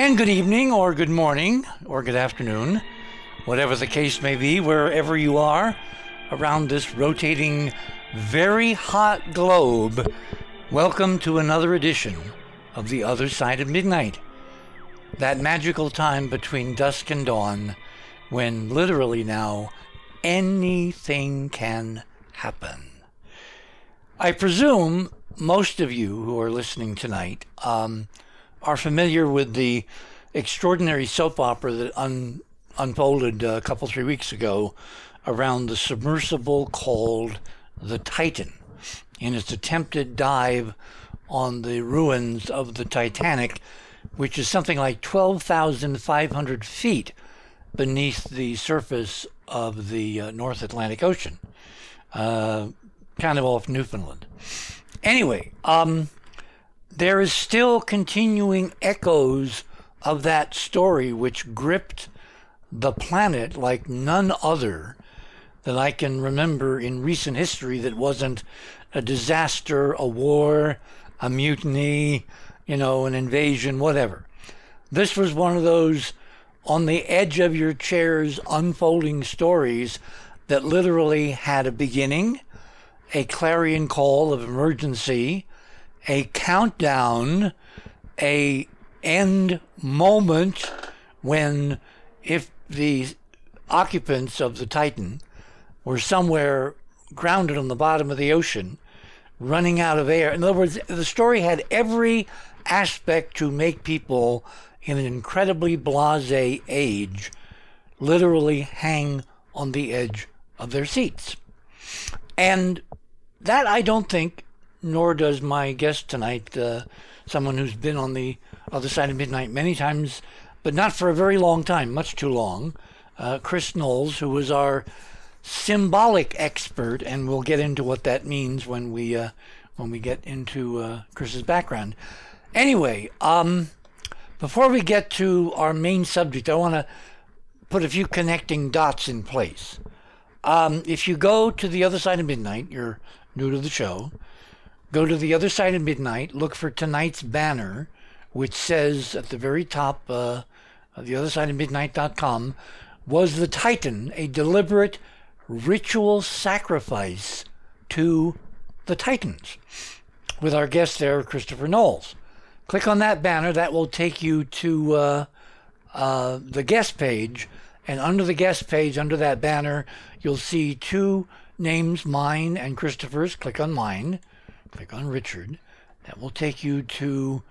And good evening, or good morning, or good afternoon, whatever the case may be, wherever you are around this rotating, very hot globe. Welcome to another edition of The Other Side of Midnight. That magical time between dusk and dawn when literally now anything can happen. I presume most of you who are listening tonight um, are familiar with the extraordinary soap opera that un- unfolded a couple, three weeks ago around the submersible called the Titan in its attempted dive on the ruins of the Titanic, which is something like 12,500 feet beneath the surface of the uh, North Atlantic Ocean, uh, kind of off Newfoundland. Anyway, um, there is still continuing echoes of that story which gripped the planet like none other that I can remember in recent history that wasn't a disaster, a war, a mutiny, you know, an invasion, whatever. This was one of those on the edge of your chairs unfolding stories that literally had a beginning, a clarion call of emergency, a countdown, a end moment when if the occupants of the Titan were somewhere grounded on the bottom of the ocean, running out of air. In other words, the story had every aspect to make people in an incredibly blase age literally hang on the edge of their seats. And that I don't think nor does my guest tonight, uh, someone who's been on the other side of midnight many times, but not for a very long time, much too long. Uh, Chris Knowles, who was our symbolic expert, and we'll get into what that means when we uh, when we get into uh, Chris's background. Anyway, um, before we get to our main subject, I want to put a few connecting dots in place. Um, if you go to the other side of midnight, you're new to the show. Go to the other side of midnight, look for tonight's banner, which says at the very top, uh, the other side of midnight.com, was the Titan a deliberate ritual sacrifice to the Titans? With our guest there, Christopher Knowles. Click on that banner, that will take you to uh, uh, the guest page. And under the guest page, under that banner, you'll see two names, mine and Christopher's. Click on mine click on Richard. That will take you to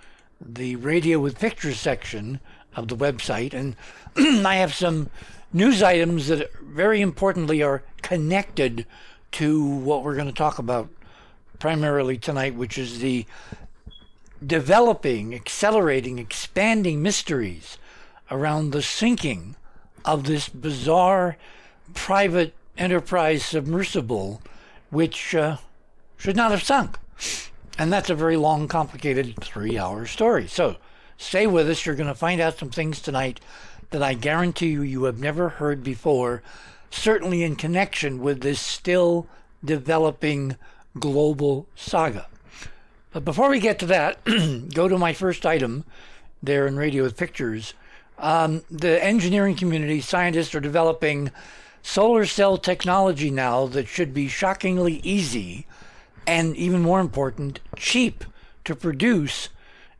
the radio with pictures section of the website. And I have some news items that very importantly are connected to what we're going to talk about primarily tonight, which is the developing, accelerating, expanding mysteries around the sinking of this bizarre private enterprise submersible, which uh, should not have sunk. And that's a very long, complicated three hour story. So stay with us. You're going to find out some things tonight that I guarantee you you have never heard before, certainly in connection with this still developing global saga. But before we get to that, go to my first item there in Radio with Pictures. Um, the engineering community, scientists are developing solar cell technology now that should be shockingly easy and even more important, cheap to produce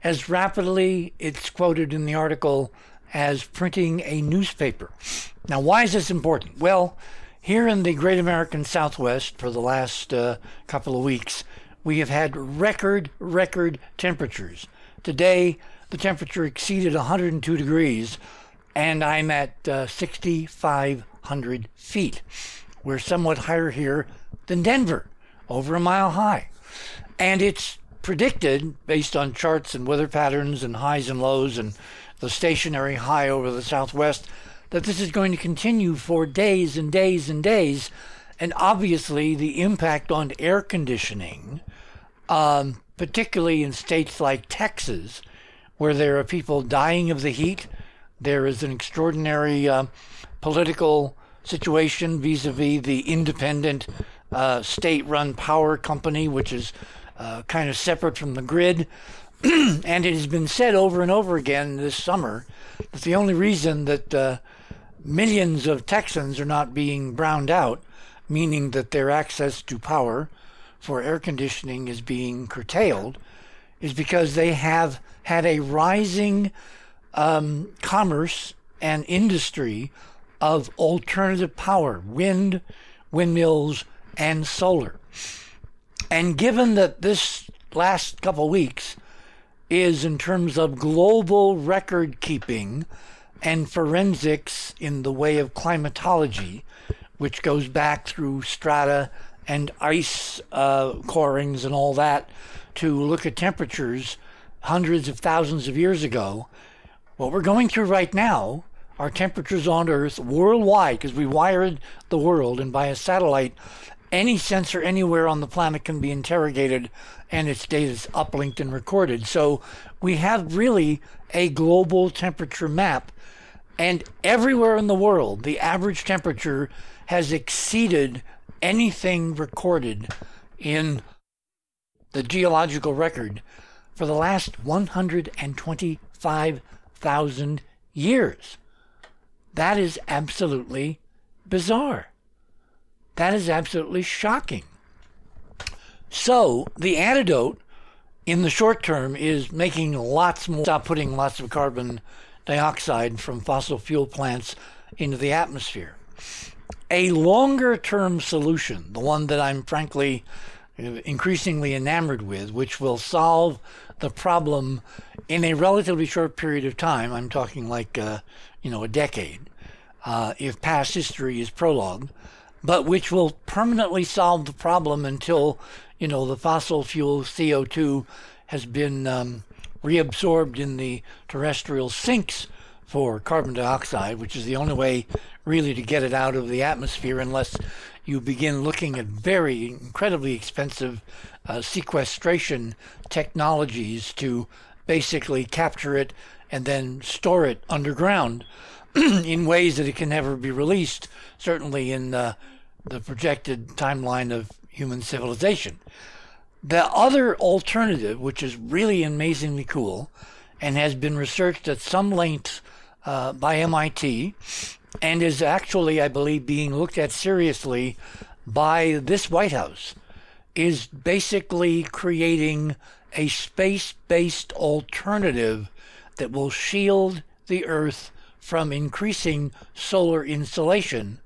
as rapidly, it's quoted in the article, as printing a newspaper. Now, why is this important? Well, here in the great American Southwest for the last uh, couple of weeks, we have had record, record temperatures. Today, the temperature exceeded 102 degrees, and I'm at uh, 6,500 feet. We're somewhat higher here than Denver over a mile high. And it's predicted, based on charts and weather patterns and highs and lows and the stationary high over the southwest, that this is going to continue for days and days and days. And obviously, the impact on air conditioning, um, particularly in states like Texas, where there are people dying of the heat, there is an extraordinary uh, political situation vis a vis the independent uh, state run power company, which is uh, kind of separate from the grid. and it has been said over and over again this summer that the only reason that uh, millions of Texans are not being browned out, meaning that their access to power for air conditioning is being curtailed, is because they have had a rising um, commerce and industry of alternative power, wind, windmills, and solar. And given that this last couple weeks is in terms of global record keeping and forensics in the way of climatology, which goes back through strata and ice uh, corings and all that to look at temperatures hundreds of thousands of years ago. What we're going through right now are temperatures on Earth worldwide because we wired the world, and by a satellite, any sensor anywhere on the planet can be interrogated and its data is uplinked and recorded. So we have really a global temperature map. And everywhere in the world, the average temperature has exceeded anything recorded in the geological record for the last 125,000 years. That is absolutely bizarre. That is absolutely shocking. So, the antidote in the short term is making lots more, stop putting lots of carbon dioxide from fossil fuel plants into the atmosphere. A longer term solution, the one that I'm frankly increasingly enamored with, which will solve the problem in a relatively short period of time. I'm talking like, uh, you know, a decade, uh, if past history is prologue, but which will permanently solve the problem until, you know, the fossil fuel CO2 has been um, reabsorbed in the terrestrial sinks for carbon dioxide, which is the only way really to get it out of the atmosphere unless you begin looking at very incredibly expensive uh, sequestration technologies to basically capture it and then store it underground in ways that it can never be released, certainly in uh, the projected timeline of human civilization. The other alternative, which is really amazingly cool and has been researched at some length uh, by MIT, and is actually, I believe, being looked at seriously by this White House, is basically creating a space based alternative that will shield the Earth from increasing solar insolation,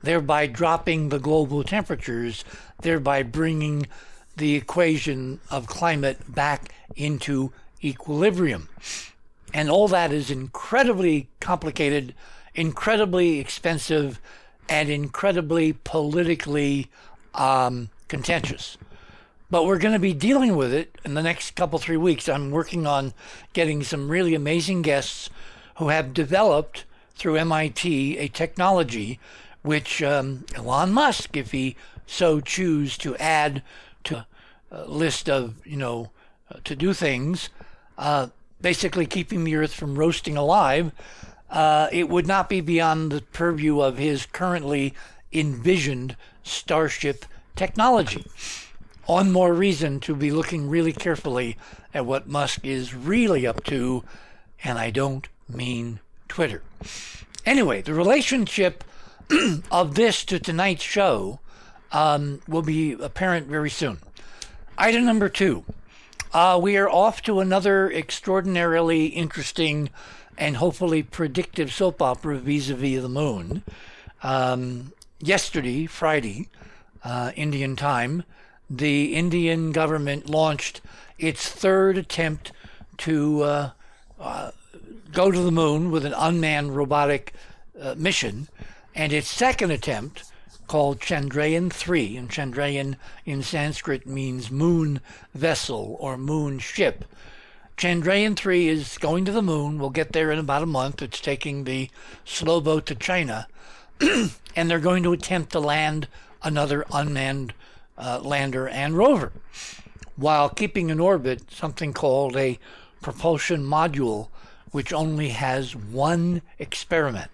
thereby dropping the global temperatures, thereby bringing the equation of climate back into equilibrium. And all that is incredibly complicated incredibly expensive and incredibly politically um, contentious. But we're going to be dealing with it in the next couple, three weeks. I'm working on getting some really amazing guests who have developed through MIT a technology which um, Elon Musk, if he so choose to add to a list of, you know, uh, to do things, uh, basically keeping the Earth from roasting alive, uh, it would not be beyond the purview of his currently envisioned Starship technology. On more reason to be looking really carefully at what Musk is really up to, and I don't mean Twitter. Anyway, the relationship of this to tonight's show um, will be apparent very soon. Item number two. Uh, we are off to another extraordinarily interesting and hopefully predictive soap opera vis-a-vis the moon. Um, yesterday, Friday, uh, Indian time, the Indian government launched its third attempt to uh, uh, go to the moon with an unmanned robotic uh, mission, and its second attempt, called Chandrayaan 3, and Chandrayaan in Sanskrit means moon vessel or moon ship, Chandrayaan 3 is going to the moon. We'll get there in about a month. It's taking the slow boat to China. and they're going to attempt to land another unmanned uh, lander and rover while keeping in orbit something called a propulsion module, which only has one experiment.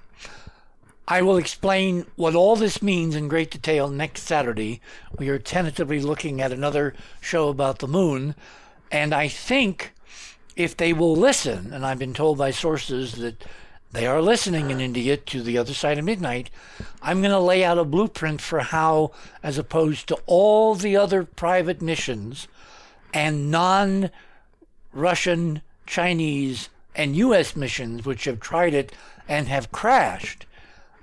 I will explain what all this means in great detail next Saturday. We are tentatively looking at another show about the moon, and I think if they will listen, and I've been told by sources that they are listening in India to the other side of midnight, I'm going to lay out a blueprint for how, as opposed to all the other private missions and non Russian, Chinese, and U.S. missions which have tried it and have crashed,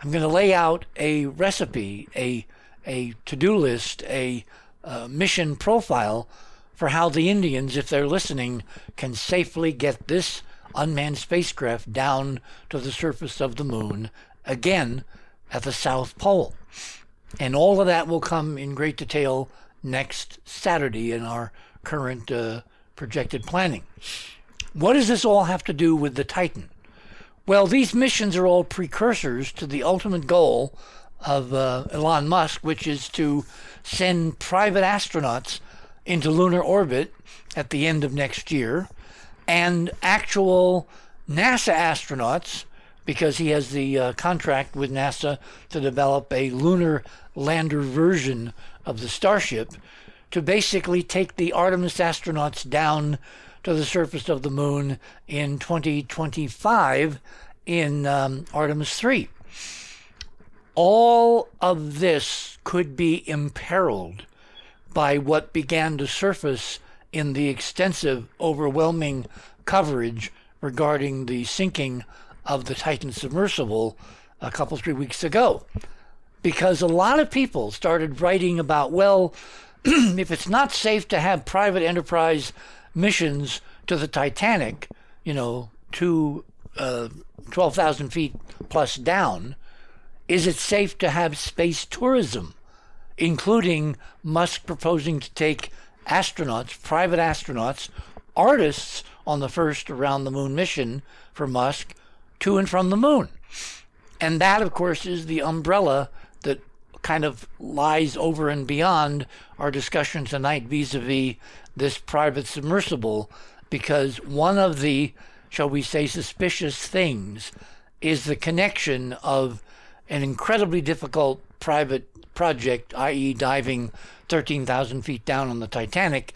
I'm going to lay out a recipe, a, a to do list, a, a mission profile for how the Indians, if they're listening, can safely get this unmanned spacecraft down to the surface of the moon again at the South Pole. And all of that will come in great detail next Saturday in our current uh, projected planning. What does this all have to do with the Titan? Well, these missions are all precursors to the ultimate goal of uh, Elon Musk, which is to send private astronauts into lunar orbit at the end of next year and actual NASA astronauts, because he has the uh, contract with NASA to develop a lunar lander version of the Starship, to basically take the Artemis astronauts down to the surface of the moon in 2025 in um, Artemis 3. All of this could be imperiled by what began to surface in the extensive, overwhelming coverage regarding the sinking of the Titan submersible a couple, three weeks ago. Because a lot of people started writing about, well, if it's not safe to have private enterprise missions to the Titanic, you know, to uh, 12,000 feet plus down, is it safe to have space tourism, including Musk proposing to take astronauts, private astronauts, artists on the first around the moon mission for Musk to and from the moon. And that, of course, is the umbrella kind of lies over and beyond our discussion tonight vis a vis this private submersible, because one of the, shall we say, suspicious things is the connection of an incredibly difficult private project, i.e., diving 13,000 feet down on the Titanic,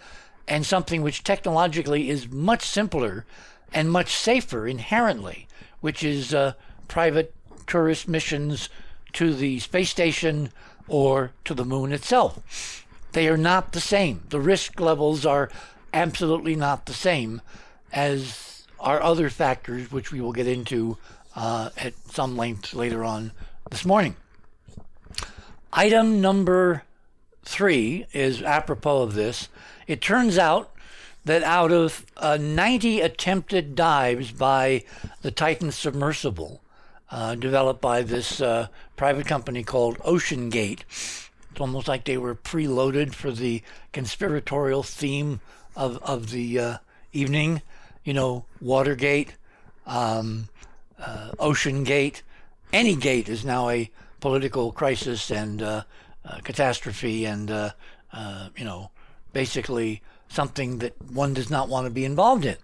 and something which technologically is much simpler and much safer inherently, which is uh, private tourist missions to the space station or to the moon itself. They are not the same. The risk levels are absolutely not the same as are other factors, which we will get into uh, at some length later on this morning. Item number three is apropos of this. It turns out that out of uh, 90 attempted dives by the Titan submersible, uh, developed by this uh, private company called OceanGate, it's almost like they were preloaded for the conspiratorial theme of, of the uh, evening. You know, Watergate, um, uh, OceanGate, any gate is now a political crisis and uh, catastrophe and, you know, basically something that one does not want to be involved in.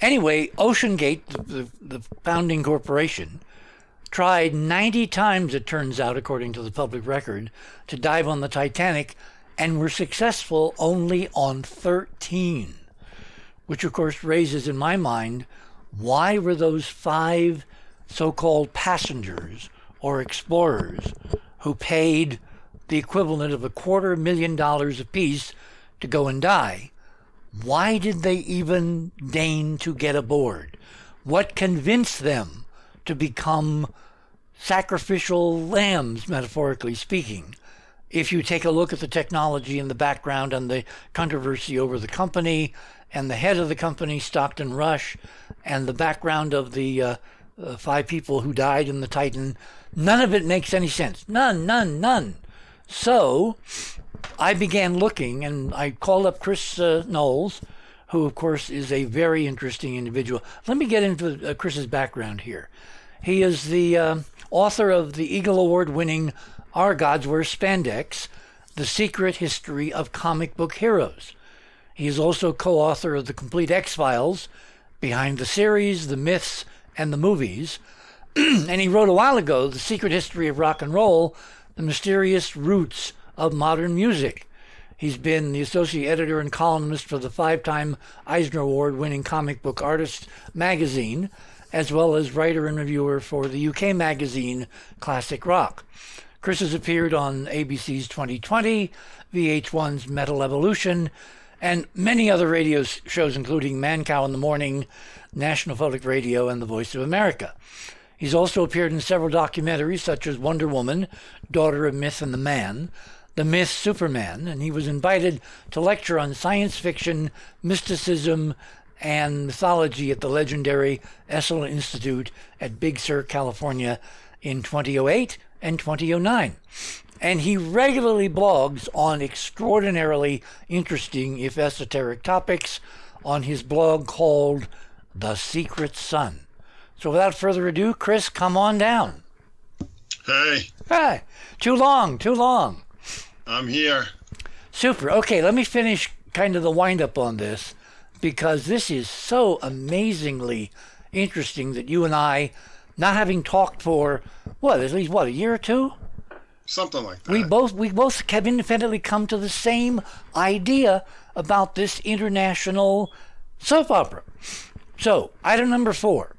Anyway, OceanGate, the, the, the, founding corporation, tried 90 times, it turns out, according to the public record, to dive on the Titanic and were successful only on 13. Which, of course, raises in my mind why were those five so called passengers or explorers who paid the equivalent of a quarter million dollars apiece to go and die, why did they even deign to get aboard? What convinced them to become sacrificial lambs, metaphorically speaking? If you take a look at the technology in the background and the controversy over the company and the head of the company, Stockton Rush, and the background of the uh, uh, five people who died in the Titan, none of it makes any sense. None, none, none. So, I began looking and I called up Chris uh, Knowles, who, of course, is a very interesting individual. Let me get into uh, Chris's background here. He is the uh, author of the Eagle Award winning Our Gods Wear Spandex The Secret History of Comic Book Heroes. He is also co author of The Complete X Files, Behind the Series, the Myths, and the Movies. and he wrote a while ago The Secret History of Rock and Roll, The Mysterious Roots of modern music. He's been the associate editor and columnist for the five time Eisner Award winning Comic Book Artist magazine, as well as writer and reviewer for the UK magazine Classic Rock. Chris has appeared on ABC's 2020, VH1's Metal Evolution, and many other radio shows, including Mancow in the Morning, National Public Radio, and The Voice of America. He's also appeared in several documentaries such as Wonder Woman, Daughter of Myth and the Man, The Myth Superman, and he was invited to lecture on science fiction, mysticism, and mythology at the legendary Esalen Institute at Big Sur, California in 2008 and 2009. And he regularly blogs on extraordinarily interesting, if esoteric, topics on his blog called The Secret Sun. So without further ado, Chris, come on down. Hey. Hey, too long, too long. I'm here. Super. Okay, let me finish kind of the wind up on this because this is so amazingly interesting that you and I, not having talked for what, at least what, a year or two? Something like that. We both we both have independently come to the same idea about this international soap opera. So, item number four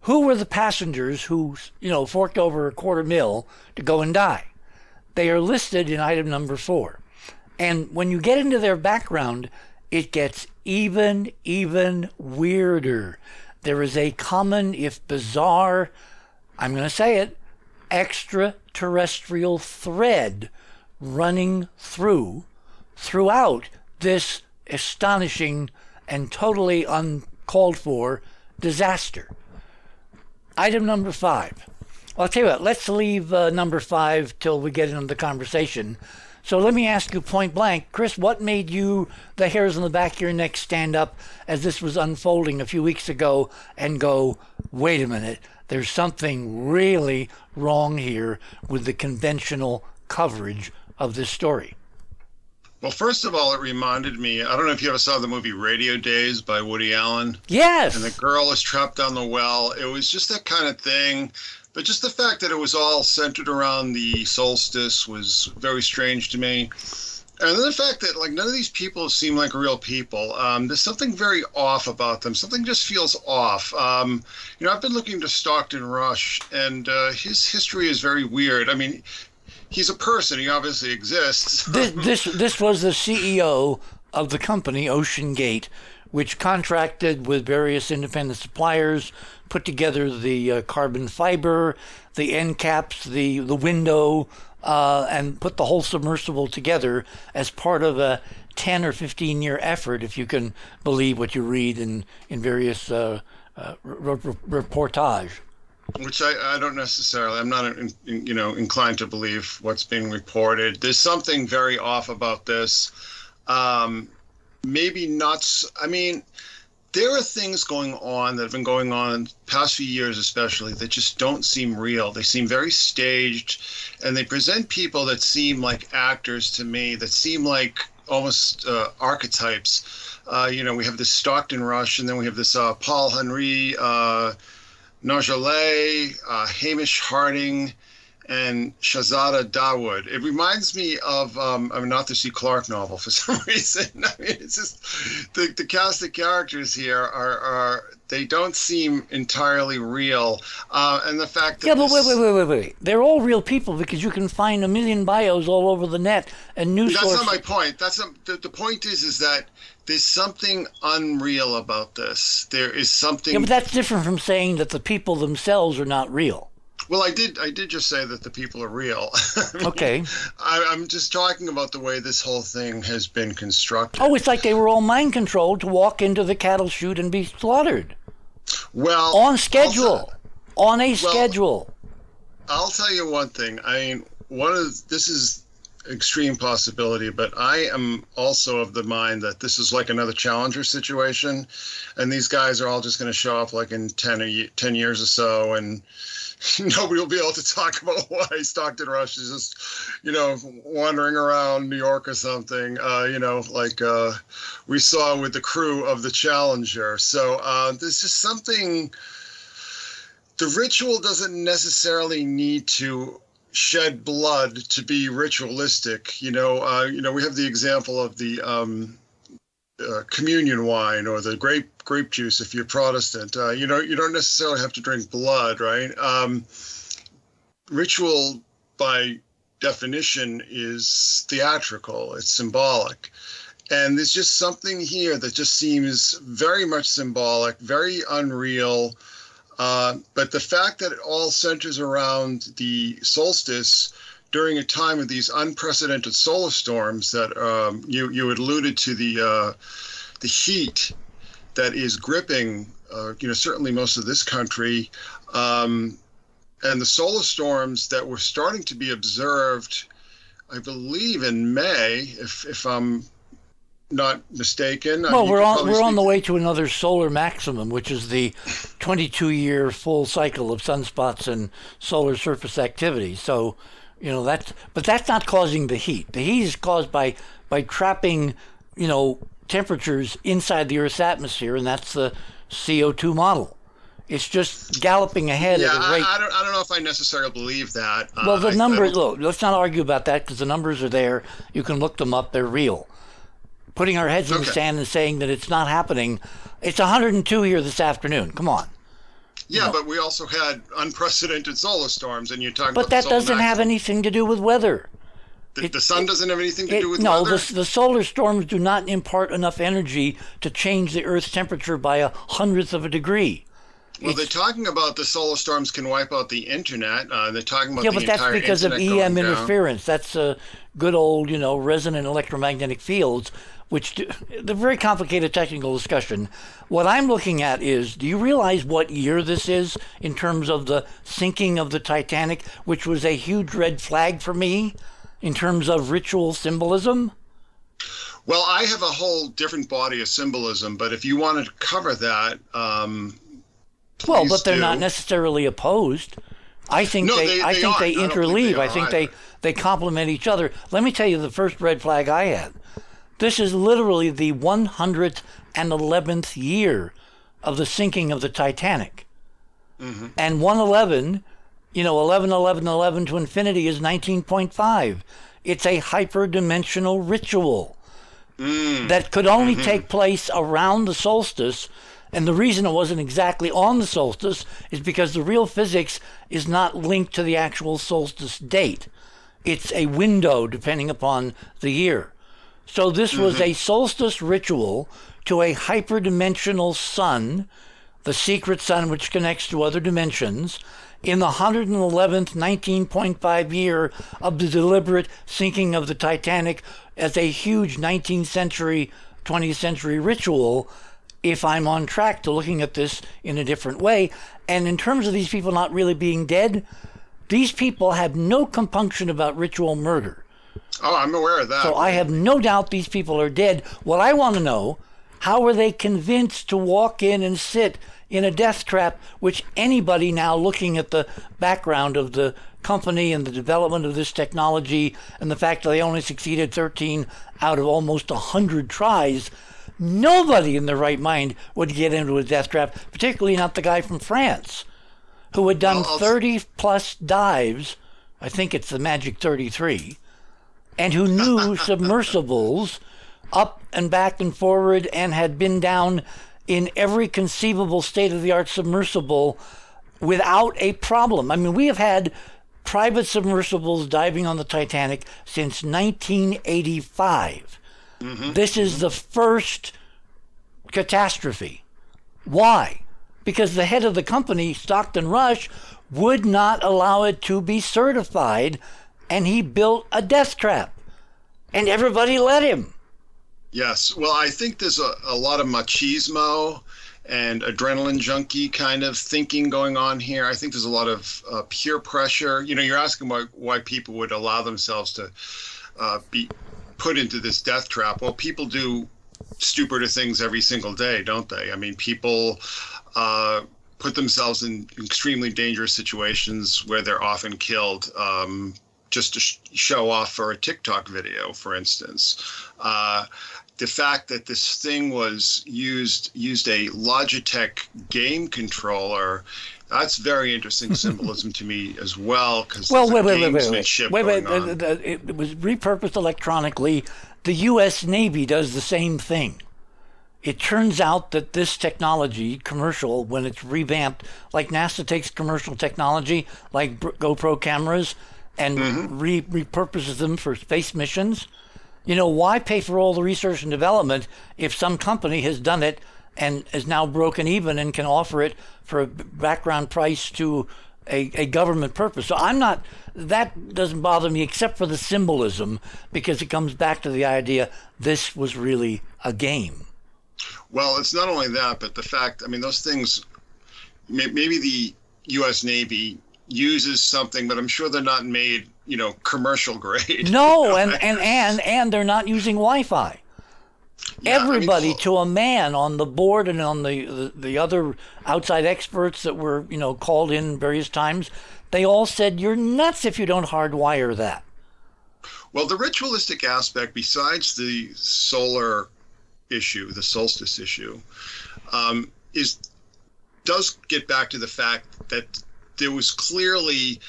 who were the passengers who, you know, forked over a quarter mil to go and die? They are listed in item number four. And when you get into their background, it gets even, even weirder. There is a common, if bizarre, I'm going to say it, extraterrestrial thread running through, throughout this astonishing and totally uncalled for disaster. Item number five. Well, I'll tell you what, let's leave uh, number five till we get into the conversation. So let me ask you point blank, Chris, what made you, the hairs on the back of your neck, stand up as this was unfolding a few weeks ago and go, wait a minute, there's something really wrong here with the conventional coverage of this story? Well, first of all, it reminded me. I don't know if you ever saw the movie Radio Days by Woody Allen. Yes. And the girl is trapped down the well. It was just that kind of thing. But just the fact that it was all centered around the solstice was very strange to me. And then the fact that like none of these people seem like real people. Um, there's something very off about them. Something just feels off. Um, you know, I've been looking to Stockton Rush, and uh, his history is very weird. I mean, he's a person. He obviously exists. this, this this was the CEO of the company OceanGate, which contracted with various independent suppliers, put together the uh, carbon fiber, the end caps, the the window, uh, and put the whole submersible together as part of a 10 or 15 year effort, if you can believe what you read in in various uh, uh reportage. Which I, I don't necessarily i'm not in, you know inclined to believe what's being reported. There's something very off about this. Um, maybe not i mean there are things going on that have been going on past few years especially that just don't seem real. They seem very staged and they present people that seem like actors to me that seem like almost uh, archetypes. Uh, you know we have this stockton rush and then we have this uh, paul henri uh, Nargeolet, uh, Hamish Harding, and Shahzada Dawood. It reminds me of um, an Arthur C. Clarke novel for some reason. I mean, it's just the, the cast of characters here are, are they don't seem entirely real, uh, and the fact that yeah, but wait, wait, wait, wait, wait. They're all real people because you can find a million bios all over the net and news. That's sources. not my point. That's not, the, the point is is that there's something unreal about this. There is something. Yeah, but that's different from saying that the people themselves are not real. Well, I did. I did just say that the people are real. I mean, okay. I, I'm just talking about the way this whole thing has been constructed. Oh, it's like they were all mind controlled to walk into the cattle chute and be slaughtered. Well, on schedule, also, on a well, schedule. I'll tell you one thing. I mean, one of this is extreme possibility, but I am also of the mind that this is like another challenger situation, and these guys are all just going to show up like in 10, or 10 years or so, and nobody will be able to talk about why Stockton Rush is just, you know, wandering around New York or something, uh, you know, like uh, we saw with the crew of the Challenger. So uh, there's just something, the ritual doesn't necessarily need to shed blood to be ritualistic. You know, uh, you know, we have the example of the um, uh, communion wine or the grape grape juice if you're Protestant. Uh, you know, you don't necessarily have to drink blood, right? Um, ritual, by definition, is theatrical. It's symbolic. And there's just something here that just seems very much symbolic, very unreal. Uh, but the fact that it all centers around the solstice during a time of these unprecedented solar storms that um, you you alluded to the uh, the heat that is gripping, uh, you know, certainly most of this country, um, and the solar storms that were starting to be observed, I believe in May, if if I'm not mistaken. Well, we're on we're on the way to another solar maximum, which is the 22-year full cycle of sunspots and solar surface activity. So, you know that's but that's not causing the heat. The heat is caused by by trapping, you know, temperatures inside the Earth's atmosphere, and that's the CO2 model. It's just galloping ahead yeah, at a rate. I, I, don't, I don't know if I necessarily believe that. Well, the uh, numbers, look, let's not argue about that because the numbers are there. You can look them up, they're real putting our heads in okay. the sand and saying that it's not happening. It's 102 here this afternoon. Come on. Yeah, no. but we also had unprecedented solar storms, and you're talking. But that doesn't have anything to do with weather. The, it, the sun doesn't have anything to it, do with no, weather. No, the, the solar storms do not impart enough energy to change the Earth's temperature by a hundredth of a degree. Well, they're talking about the solar storms can wipe out the internet. Uh, they're talking about yeah, but that's because of EM interference. That's a good old, you know, resonant electromagnetic fields which the very complicated technical discussion. What I'm looking at is do you realize what year this is in terms of the sinking of the Titanic, which was a huge red flag for me in terms of ritual symbolism? Well, I have a whole different body of symbolism, but if you wanted to cover that, um, well, but they're do. not necessarily opposed. I think no, they, they, I they think are. they interleave. I, I think they they complement each other. Let me tell you the first red flag I had. This is literally the 111th year of the sinking of the Titanic. Mm-hmm. And 111, you know, 11, 11, 11 to infinity is 19.5. It's a hyperdimensional ritual mm. that could only mm-hmm. take place around the solstice. And the reason it wasn't exactly on the solstice is because the real physics is not linked to the actual solstice date. It's a window depending upon the year. So this mm-hmm. was a solstice ritual to a hyperdimensional sun, the secret sun which connects to other dimensions, in the 111th 19.5 year of the deliberate sinking of the Titanic as a huge 19th century, 20th century ritual. If I'm on track to looking at this in a different way, and in terms of these people not really being dead, these people have no compunction about ritual murder. Oh, I'm aware of that. So I have no doubt these people are dead. What I want to know, how were they convinced to walk in and sit in a death trap, which anybody now looking at the background of the company and the development of this technology and the fact that they only succeeded 13 out of almost 100 tries, nobody in their right mind would get into a death trap, particularly not the guy from France who had done 30 plus dives. I think it's the magic 33 and who knew submersibles up and back and forward and had been down in every conceivable state of the art submersible without a problem. I mean, we have had private submersibles diving on the Titanic since 1985. Mm-hmm. This is the first catastrophe. Why? Because the head of the company, Stockton Rush, would not allow it to be certified and he built a death trap, and everybody let him. Yes. Well, I think there's a, a lot of machismo and adrenaline junkie kind of thinking going on here. I think there's a lot of uh, peer pressure. You know, you're asking why, why people would allow themselves to uh, be put into this death trap. Well, people do stupider things every single day, don't they? I mean, people uh, put themselves in extremely dangerous situations where they're often killed. Um, just to sh- show off for a TikTok video, for instance. Uh, the fact that this thing was used used a Logitech game controller that's very interesting symbolism to me as well because well wait wait wait wait wait wait, wait uh, uh, it was repurposed electronically the U.S. Navy does the same thing it turns out that this technology, commercial, when it's revamped, like NASA takes commercial technology, like GoPro cameras, and mm-hmm. re- repurposes them for space missions. You know, why pay for all the research and development if some company has done it and is now broken even and can offer it for a background price to a, a government purpose? So I'm not, that doesn't bother me except for the symbolism because it comes back to the idea this was really a game. Well, it's not only that, but the fact, I mean, those things, maybe the U.S. Navy uses something, but I'm sure they're not made, you know, commercial grade. No, and, and, and, and they're not using Wi Fi. Yeah, Everybody I mean, to a man on the board and on the, the, the other outside experts that were, you know, called in various times, they all said, You're nuts if you don't hardwire that. Well, the ritualistic aspect, besides the solar issue, the solstice issue, um, is does get back to the fact that there was clearly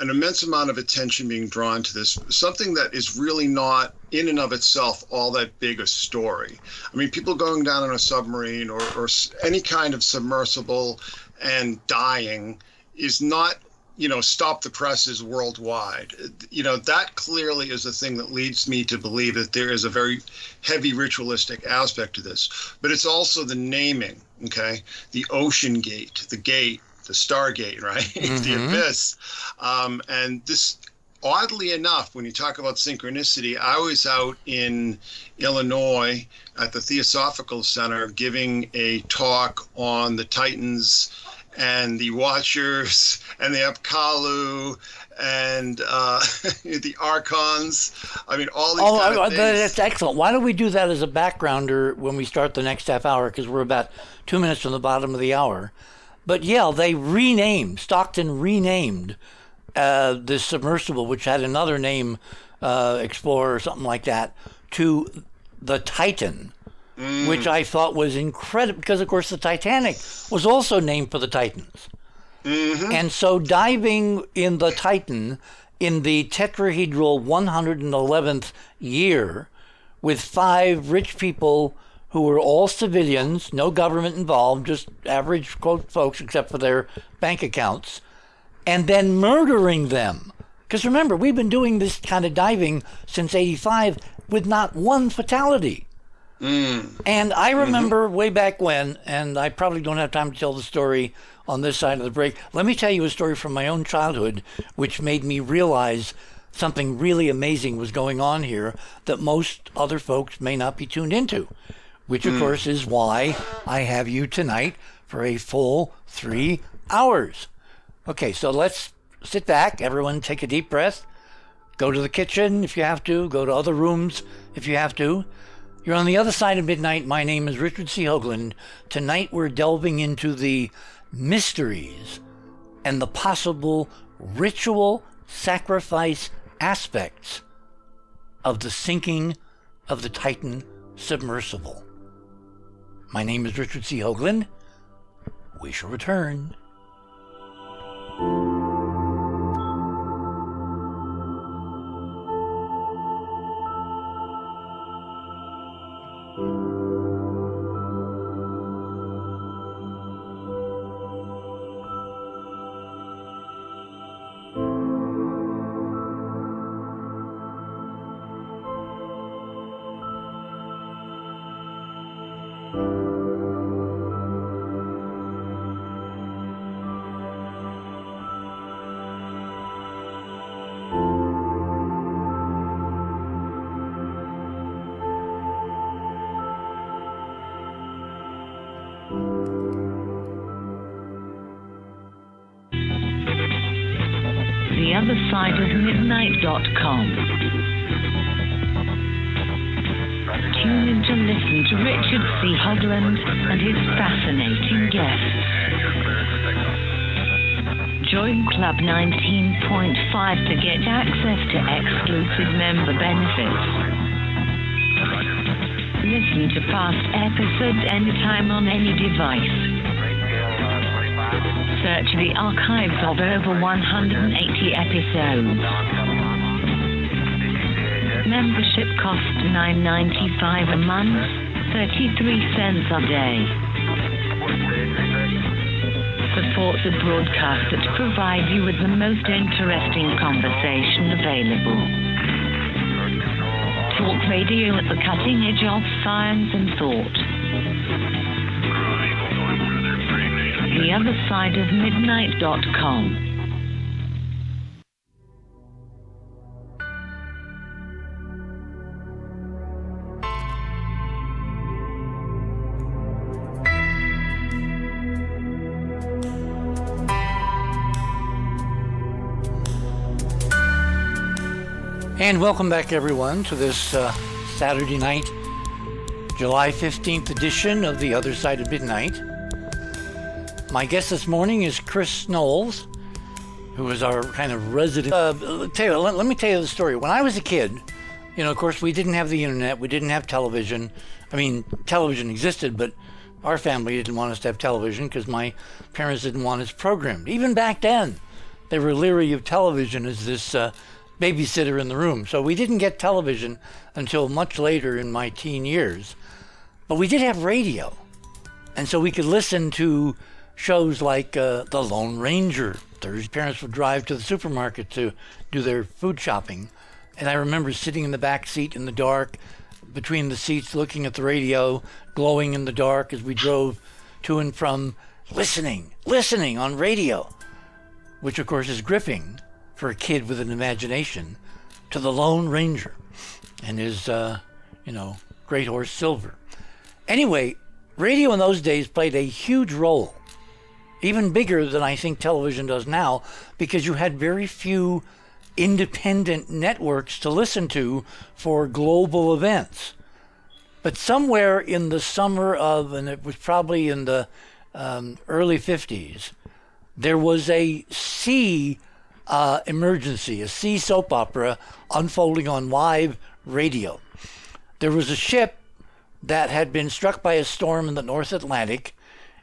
an immense amount of attention being drawn to this, something that is really not in and of itself all that big a story. I mean, people going down on a submarine or, or any kind of submersible and dying is not you know, stop the presses worldwide. You know, that clearly is a thing that leads me to believe that there is a very heavy ritualistic aspect to this. But it's also the naming, okay? The ocean gate, the gate, the stargate, right? Mm-hmm. the abyss. Um, and this, oddly enough, when you talk about synchronicity, I was out in Illinois at the Theosophical Center giving a talk on the Titans and the Watchers and the Apkallu and uh, the Archons. I mean, all these. Oh, kind of that's excellent. Why don't we do that as a backgrounder when we start the next half hour? Because we're about two minutes from the bottom of the hour. But yeah, they renamed Stockton renamed uh, this submersible, which had another name, uh, Explorer or something like that, to the Titan mm. which I thought was incredible because, of course, the Titanic was also named for the Titans. Mm-hmm. And so diving in the Titan in the tetrahedral 111th year with five rich people who were all civilians, no government involved, just average quote folks except for their bank accounts, and then murdering them. Because remember, we've been doing this kind of diving since 85 with not one fatality. Mm. And I mm-hmm. remember mm-hmm. way back when, and I probably don't have time to tell the story on this side of the break. Let me tell you a story from my own childhood, which made me realize something really amazing was going on here that most other folks may not be tuned into, which of mm. course is why I have you tonight for a full three hours. Okay, so let's sit back, everyone take a deep breath, go to the kitchen if you have to, go to other rooms if you have to. You're on the other side of midnight. My name is Richard C. Hoagland. Tonight we're delving into the mysteries and the possible ritual sacrifice aspects of the sinking of the Titan submersible. My name is Richard C. Hoagland. We shall return. Talk radio at the cutting edge of science and thought. The other side of midnight.com. And welcome back, everyone, to this uh, Saturday night, July 15th edition of The Other Side of Midnight. My guest this morning is Chris Knowles, who is our kind of resident. Uh, let, let me tell you the story. When I was a kid, you know, of course, we didn't have the internet, we didn't have television. I mean, television existed, but our family didn't want us to have television because my parents didn't want us programmed. Even back then, they were leery of television as this. Uh, babysitter in the room. So we didn't get television until much later in my teen years. But we did have radio. And so we could listen to shows like uh, The Lone Ranger. Thursday, parents would drive to the supermarket to do their food shopping. And I remember sitting in the back seat in the dark, between the seats, looking at the radio, glowing in the dark as we drove to and from, listening, listening on radio, which of course is gripping for a kid with an imagination to the Lone Ranger and his, uh, you know, great horse Silver. Anyway, radio in those days played a huge role, even bigger than I think television does now, because you had very few independent networks to listen to for global events. But somewhere in the summer of, and it was probably in the um, early 50s, there was a sea uh, emergency, a sea soap opera unfolding on live radio. There was a ship that had been struck by a storm in the North Atlantic,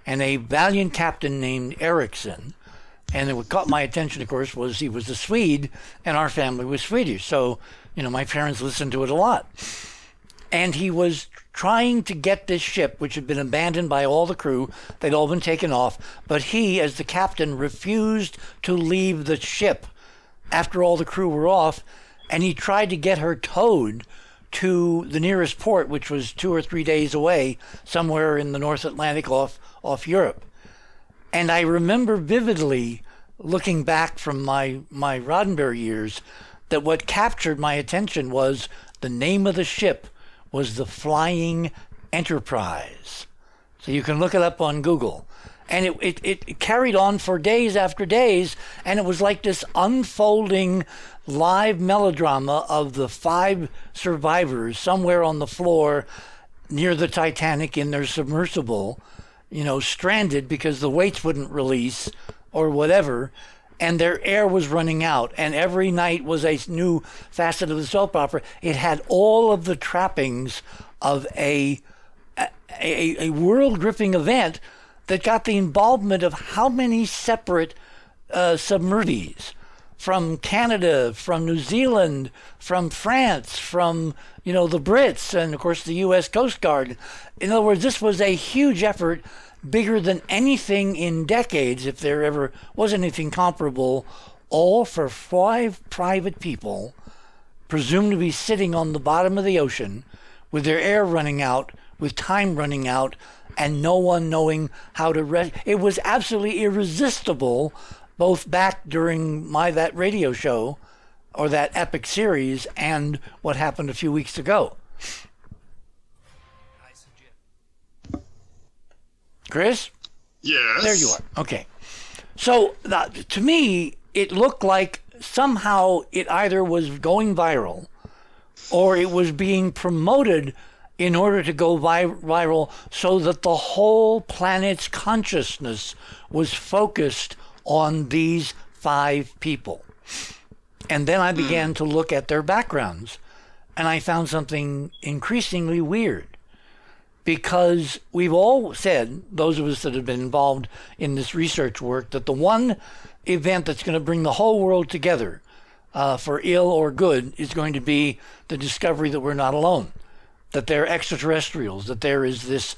and a valiant captain named Ericsson. And what caught my attention, of course, was he was a Swede, and our family was Swedish. So, you know, my parents listened to it a lot. And he was trying to get this ship, which had been abandoned by all the crew. They'd all been taken off. But he, as the captain, refused to leave the ship after all the crew were off. And he tried to get her towed to the nearest port, which was two or three days away, somewhere in the North Atlantic off, off Europe. And I remember vividly looking back from my, my Roddenberry years that what captured my attention was the name of the ship was the Flying Enterprise. So you can look it up on Google. And it, it, it carried on for days after days, and it was like this unfolding live melodrama of the five survivors somewhere on the floor near the Titanic in their submersible, you know, stranded because the weights wouldn't release or whatever and their air was running out, and every night was a new facet of the soap opera. It had all of the trappings of a a, a world gripping event that got the involvement of how many separate uh, submersibles from Canada, from New Zealand, from France, from you know the Brits, and of course the U.S. Coast Guard. In other words, this was a huge effort bigger than anything in decades, if there ever was anything comparable, all for five private people, presumed to be sitting on the bottom of the ocean with their air running out, with time running out, and no one knowing how to rest. It was absolutely irresistible, both back during my that radio show or that epic series and what happened a few weeks ago. Chris? Yes. There you are. Okay. So to me, it looked like somehow it either was going viral or it was being promoted in order to go vi- viral so that the whole planet's consciousness was focused on these five people. And then I hmm. began to look at their backgrounds, and I found something increasingly weird. Because we've all said, those of us that have been involved in this research work, that the one event that's going to bring the whole world together uh, for ill or good is going to be the discovery that we're not alone, that there are extraterrestrials, that there is this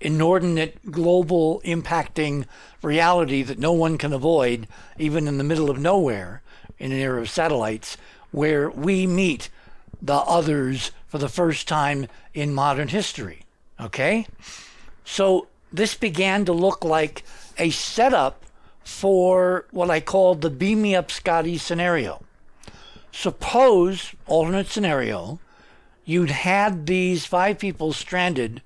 inordinate global impacting reality that no one can avoid, even in the middle of nowhere in an era of satellites, where we meet the others for the first time in modern history. Okay? So this began to look like a setup for what I called the beam me up Scotty scenario. Suppose, alternate scenario, you'd had these five people stranded,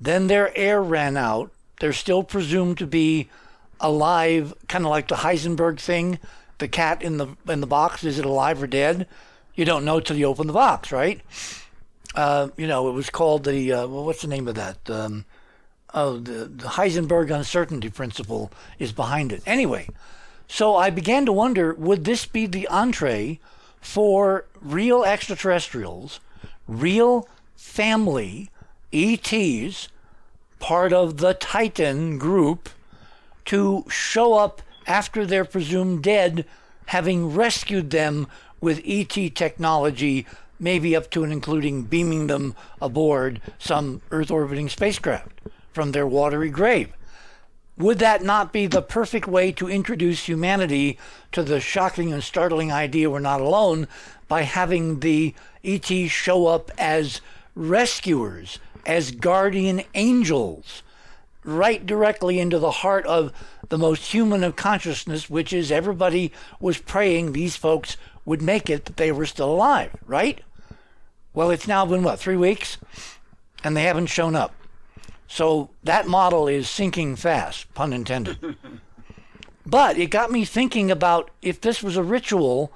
then their air ran out. They're still presumed to be alive, kind of like the Heisenberg thing. The cat in the in the box is it alive or dead? You don't know till you open the box, right? Uh, you know, it was called the uh, well, what's the name of that? Um, oh, the, the Heisenberg uncertainty principle is behind it. Anyway, so I began to wonder: would this be the entree for real extraterrestrials, real family ETs, part of the Titan group, to show up after they're presumed dead, having rescued them with ET technology, maybe up to and including beaming them aboard some Earth orbiting spacecraft from their watery grave. Would that not be the perfect way to introduce humanity to the shocking and startling idea we're not alone by having the ETs show up as rescuers, as guardian angels, right directly into the heart of the most human of consciousness, which is everybody was praying these folks would make it, that they were still alive, right? Well, it's now been, what, three weeks? And they haven't shown up. So that model is sinking fast, pun intended. but it got me thinking about if this was a ritual,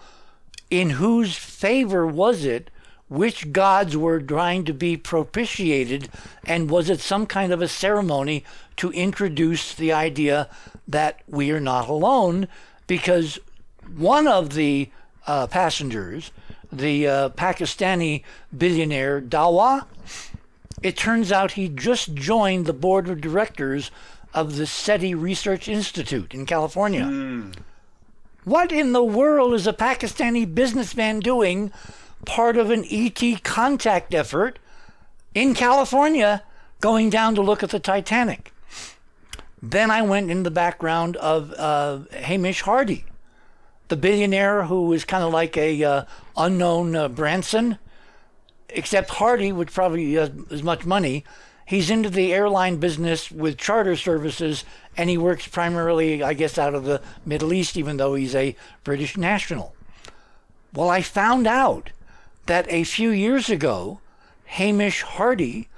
in whose favor was it? Which gods were trying to be propitiated? And was it some kind of a ceremony to introduce the idea that we are not alone? Because one of the uh, passengers, the uh, Pakistani billionaire Dawood, it turns out he just joined the board of directors of the SETI Research Institute in California. Hmm. What in the world is a Pakistani businessman doing part of an ET contact effort in California going down to look at the Titanic? Then I went in the background of uh, Hamish Hardy, the billionaire who was kind of like a uh, unknown uh, Branson except Hardy, which probably has as much money, he's into the airline business with charter services, and he works primarily, I guess, out of the Middle East, even though he's a British national. Well, I found out that a few years ago, Hamish Hardy,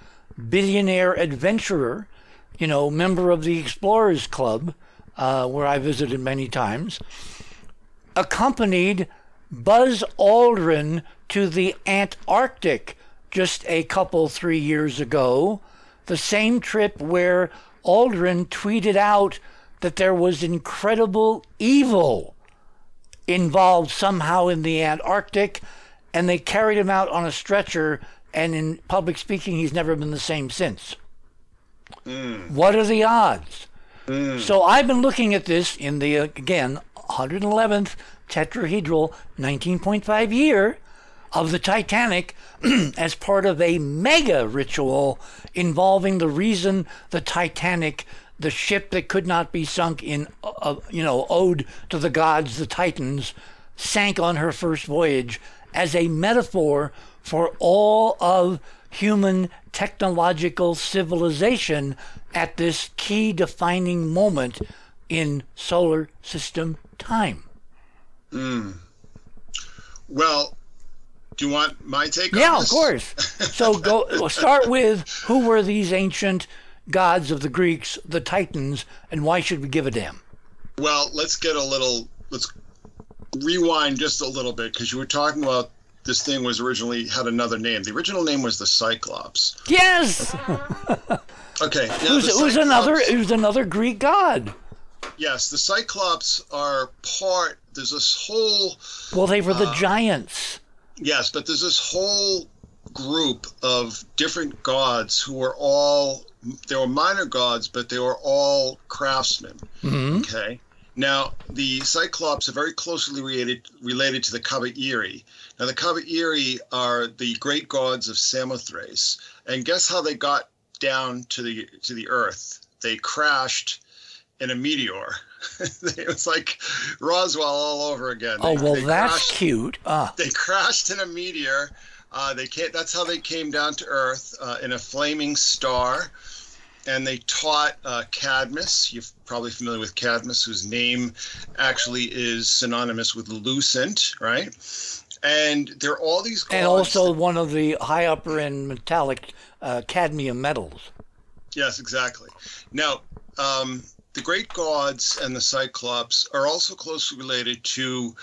billionaire adventurer, you know, member of the Explorers Club, uh, where I visited many times, accompanied Buzz Aldrin to the Antarctic just a couple, three years ago. The same trip where Aldrin tweeted out that there was incredible evil involved somehow in the Antarctic, and they carried him out on a stretcher. And in public speaking, he's never been the same since. Hmm. What are the odds? Hmm. So I've been looking at this in the, again, 111th tetrahedral 19.5 year of the Titanic as part of a mega ritual involving the reason the Titanic, the ship that could not be sunk in, uh, you know, ode to the gods, the Titans, sank on her first voyage as a metaphor for all of human technological civilization at this key defining moment in solar system time. Hmm. Well, do you want my take? Yeah, of course. So go we'll start with who were these ancient gods of the Greeks, the Titans, and why should we give a damn? Well, let's get a little. Let's rewind just a little bit because you were talking about this thing was originally had another name. The original name was the Cyclops. Yes, Okay, now the it was another Cyclops- it was another Greek god. Yes, the Cyclops are part there's this whole Well, they were the Uh, giants. yes, but there's this whole group of different gods who were all they were minor gods, but they were all craftsmen. hmm Okay. Now, the Cyclops are very closely related related to the Kabairi. Now, the Kabairi are the great gods of Samothrace, and guess how they got down to the to the Earth? They crashed in a meteor. it was like Roswell all over again. Oh They- well, they that's crashed- cute. Ah, they crashed in a meteor. Uh, they can't, that's how they came down to Earth uh, in a flaming star. And they taught uh, Cadmus. You're probably familiar with Cadmus, whose name actually is synonymous with Lucent, right? And there are all these and also one of the high upper end metallic uh, cadmium metals. Yes, exactly. Now, um, the great gods and the Cyclops are also closely related to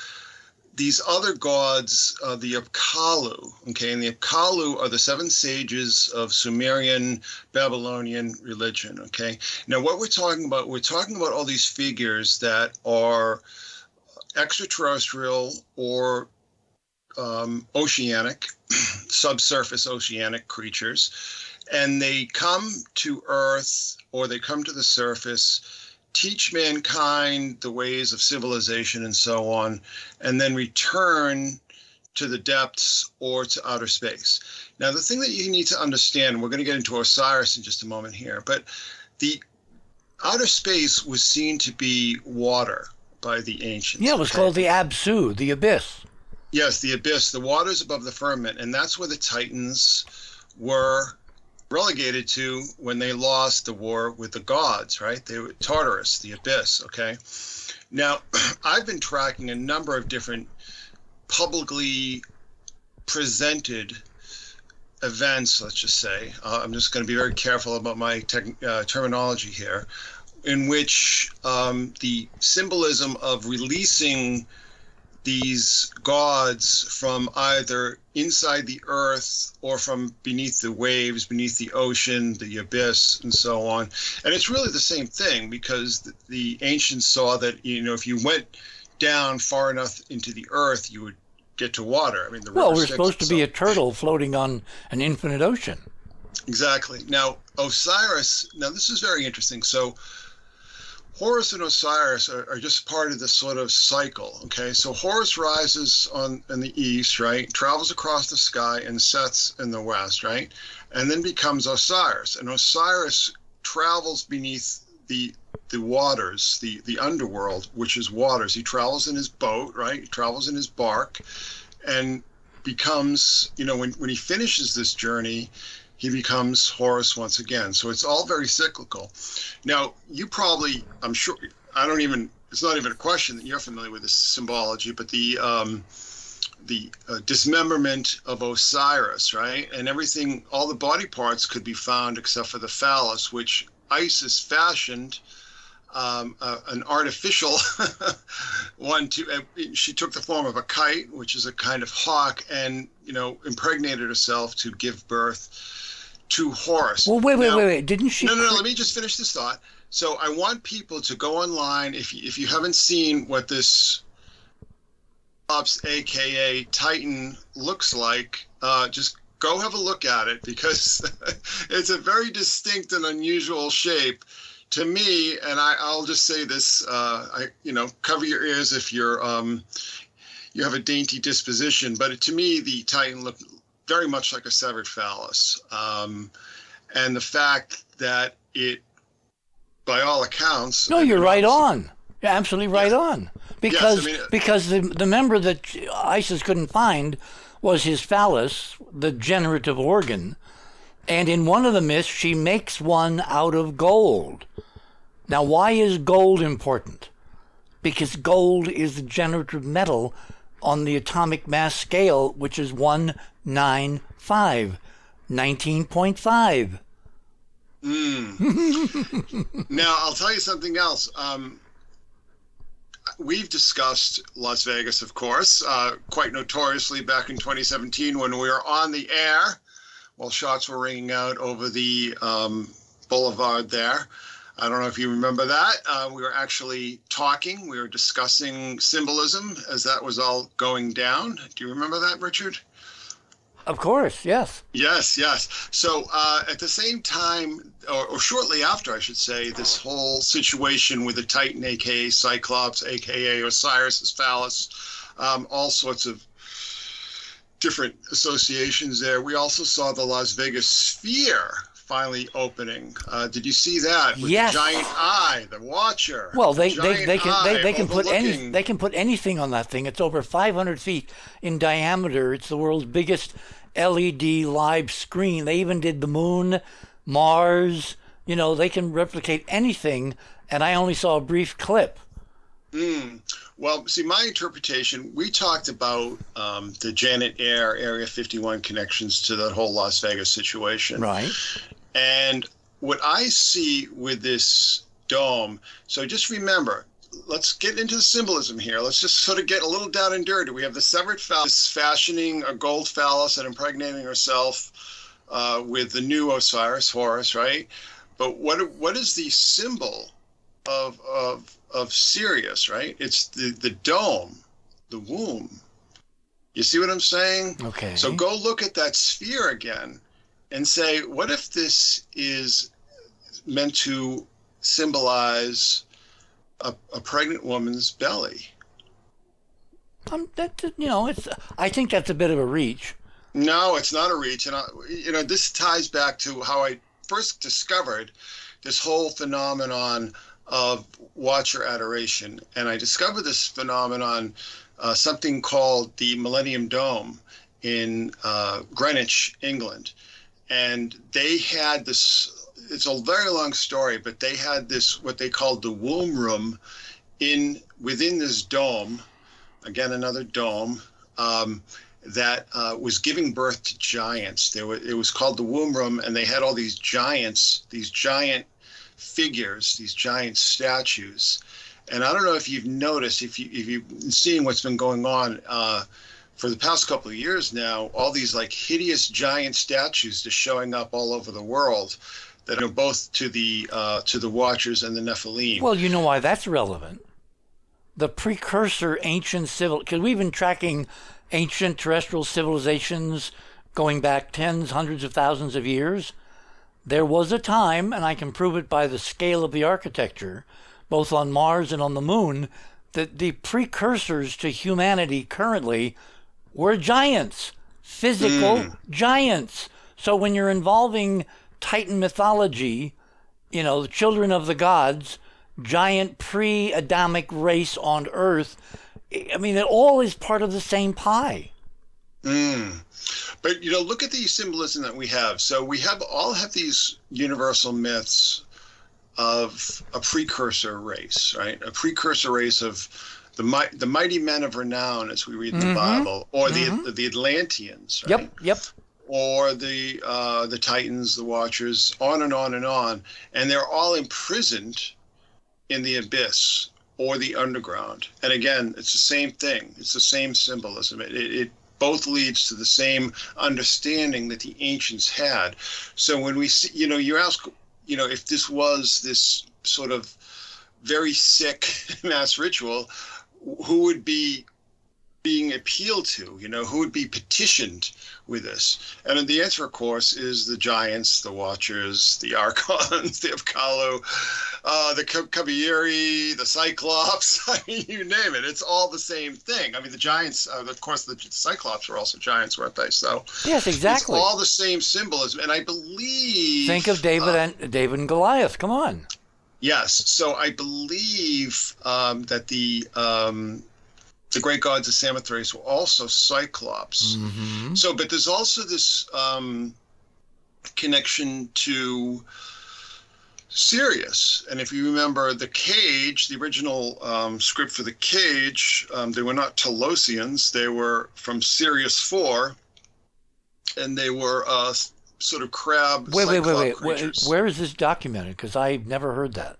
these other gods, uh, the Apkallu. Okay, and the Apkallu are the seven sages of Sumerian Babylonian religion. Okay, now what we're talking about, we're talking about all these figures that are extraterrestrial or um, oceanic, subsurface oceanic creatures and they come to earth or they come to the surface teach mankind the ways of civilization and so on and then return to the depths or to outer space now the thing that you need to understand we're going to get into osiris in just a moment here but the outer space was seen to be water by the ancients Yeah, it was okay? called the Absu, the abyss. Yes, the abyss, the waters above the firmament, and that's where the Titans were relegated to when they lost the war with the gods, right? They were Tartarus, the abyss, okay? Now, I've been tracking a number of different publicly presented events, let's just say. Uh, I'm just going to be very careful about my tech, uh, terminology here, in which um, the symbolism of releasing these gods from either inside the earth or from beneath the waves, beneath the ocean, the abyss, and so on. And it's really the same thing because the, ancients saw that you know if you went down far enough into the earth, you would get to water. I mean, the Well, we're supposed to be a turtle floating on an infinite ocean. Exactly. Now, Osiris, now this is very interesting. So, Horus and Osiris are, are just part of this sort of cycle. Okay. So, Horus rises on in the east, right? Travels across the sky and sets in the west, right? And then becomes Osiris. And Osiris travels beneath the the waters, the the underworld, which is waters. He travels in his boat, right? He travels in his bark, and becomes, you know, when when he finishes this journey, he becomes Horus once again. So it's all very cyclical. Now, you probably, I'm sure, I don't even, it's not even a question that you're familiar with this symbology, but the, um, the uh, dismemberment of Osiris, right? And everything, all the body parts could be found except for the phallus, which Isis fashioned um, uh, an artificial one to. Uh, she took the form of a kite, which is a kind of hawk, and you know impregnated herself to give birth to Horus. Well, wait, wait, Now- wait, wait. Didn't she? no, no, no. Let me just finish this thought. So I want people to go online if you, if you haven't seen what this Ops, aka Titan, looks like. Uh, just go have a look at it because it's a very distinct and unusual shape to me. And I, I'll just say this: uh, I, you know, cover your ears if you're um, you have a dainty disposition. But to me, the Titan looked very much like a severed phallus. Um, and the fact that it, by all accounts, No, you're right on. You're absolutely right on. Because mean, uh, because the the member that Isis couldn't find was his phallus, the generative organ, and in one of the myths she makes one out of gold. Now, why is gold important? Because gold is the generative metal on the atomic mass scale, which is 195, 19.5. Now, I'll tell you something else. Um, we've discussed Las Vegas, of course, uh, quite notoriously back in 2017 when we were on the air while shots were ringing out over the um, boulevard there. I don't know if you remember that. Uh, we were actually talking, we were discussing symbolism as that was all going down. Do you remember that, Richard? Of course, yes. Yes, yes. So uh, at the same time, or, or, shortly after, I should say, this whole situation with the Titan, aka Cyclops, aka Osiris Phallus, um, all sorts of different associations there. We also saw the Las Vegas Sphere finally opening. Uh, did you see that? With yes. The giant eye, the Watcher. Well, they they, they can they, they can put any they can put anything on that thing. It's over 500 feet in diameter. It's the world's biggest LED live screen. They even did the moon, Mars. You know, they can replicate anything. And I only saw a brief clip. Mm. Well, see, my interpretation, we talked about um, the Janet Air Area 51 connections to the whole Las Vegas situation. Right. And what I see with this dome, so just remember, let's get into the symbolism here. Let's just sort of get a little down and dirty. We have the severed phallus fashioning a gold phallus and impregnating herself uh, with the new Osiris, Horus, right? But what what is the symbol of of of Sirius, right? It's the the dome, the womb. You see what I'm saying? Okay. So go look at that sphere again and say, what if this is meant to symbolize a, a pregnant woman's belly? Um, that you know, it's. I think that's a bit of a reach. No, it's not a reach, and I, you know, this ties back to how I first discovered this whole phenomenon of watcher adoration, and I discovered this phenomenon, uh, something called the Millennium Dome in uh, Greenwich, England, and they had this. It's a very long story, but they had this what they called the womb room in within this dome. Again, another dome. Um, that uh, was giving birth to giants. There were, it was called the womb room, and they had all these giants, these giant figures, these giant statues. And I don't know if you've noticed, if you if you've seen what's been going on uh, for the past couple of years now, all these like hideous giant statues just showing up all over the world that are both to the uh, to the Watchers and the Nephilim. Well, you know why that's relevant. The precursor ancient civil, because we've been tracking ancient terrestrial civilizations going back tens, hundreds of thousands of years. There was a time, and I can prove it by the scale of the architecture, both on Mars and on the moon, that the precursors to humanity currently were giants, physical mm. giants. So when you're involving Titan mythology, you know, the children of the gods, giant pre Adamic race on Earth, I mean, it all is part of the same pie. Mm. But you know, look at the symbolism that we have. So we have all have these universal myths of a precursor race, right? A precursor race of the the mighty men of renown, as we read the mm-hmm. Bible, or mm-hmm. the the Atlanteans, right? Yep, yep. Or the uh, the Titans, the Watchers, on and on and on, and they're all imprisoned in the abyss or the underground. And again, it's the same thing. It's the same symbolism. It, it, it both leads to the same understanding that the ancients had. So when we see, you know, you ask, you know, if this was this sort of very sick mass ritual, who would be being appealed to? You know, who would be petitioned with this? And the answer, of course, is the giants, the watchers, the archons, the Apkallu, uh, the Kabiri, the Cyclops. I mean, you name it. It's all the same thing. I mean, the giants, uh, of course, the Cyclops were also giants, weren't they? So yes, exactly. It's all the same symbolism, and I believe. Think of David uh, and David and Goliath. Come on. Yes, so I believe um, that the um, the great gods of Samothrace were also Cyclops. Mm-hmm. So, but there's also this um, connection to Sirius. And if you remember the cage, the original um, script for the cage, um, they were not Talosians, they were from Sirius 4, and they were uh, sort of crab. Wait, wait, wait, wait. Where is this documented? Because I've never heard that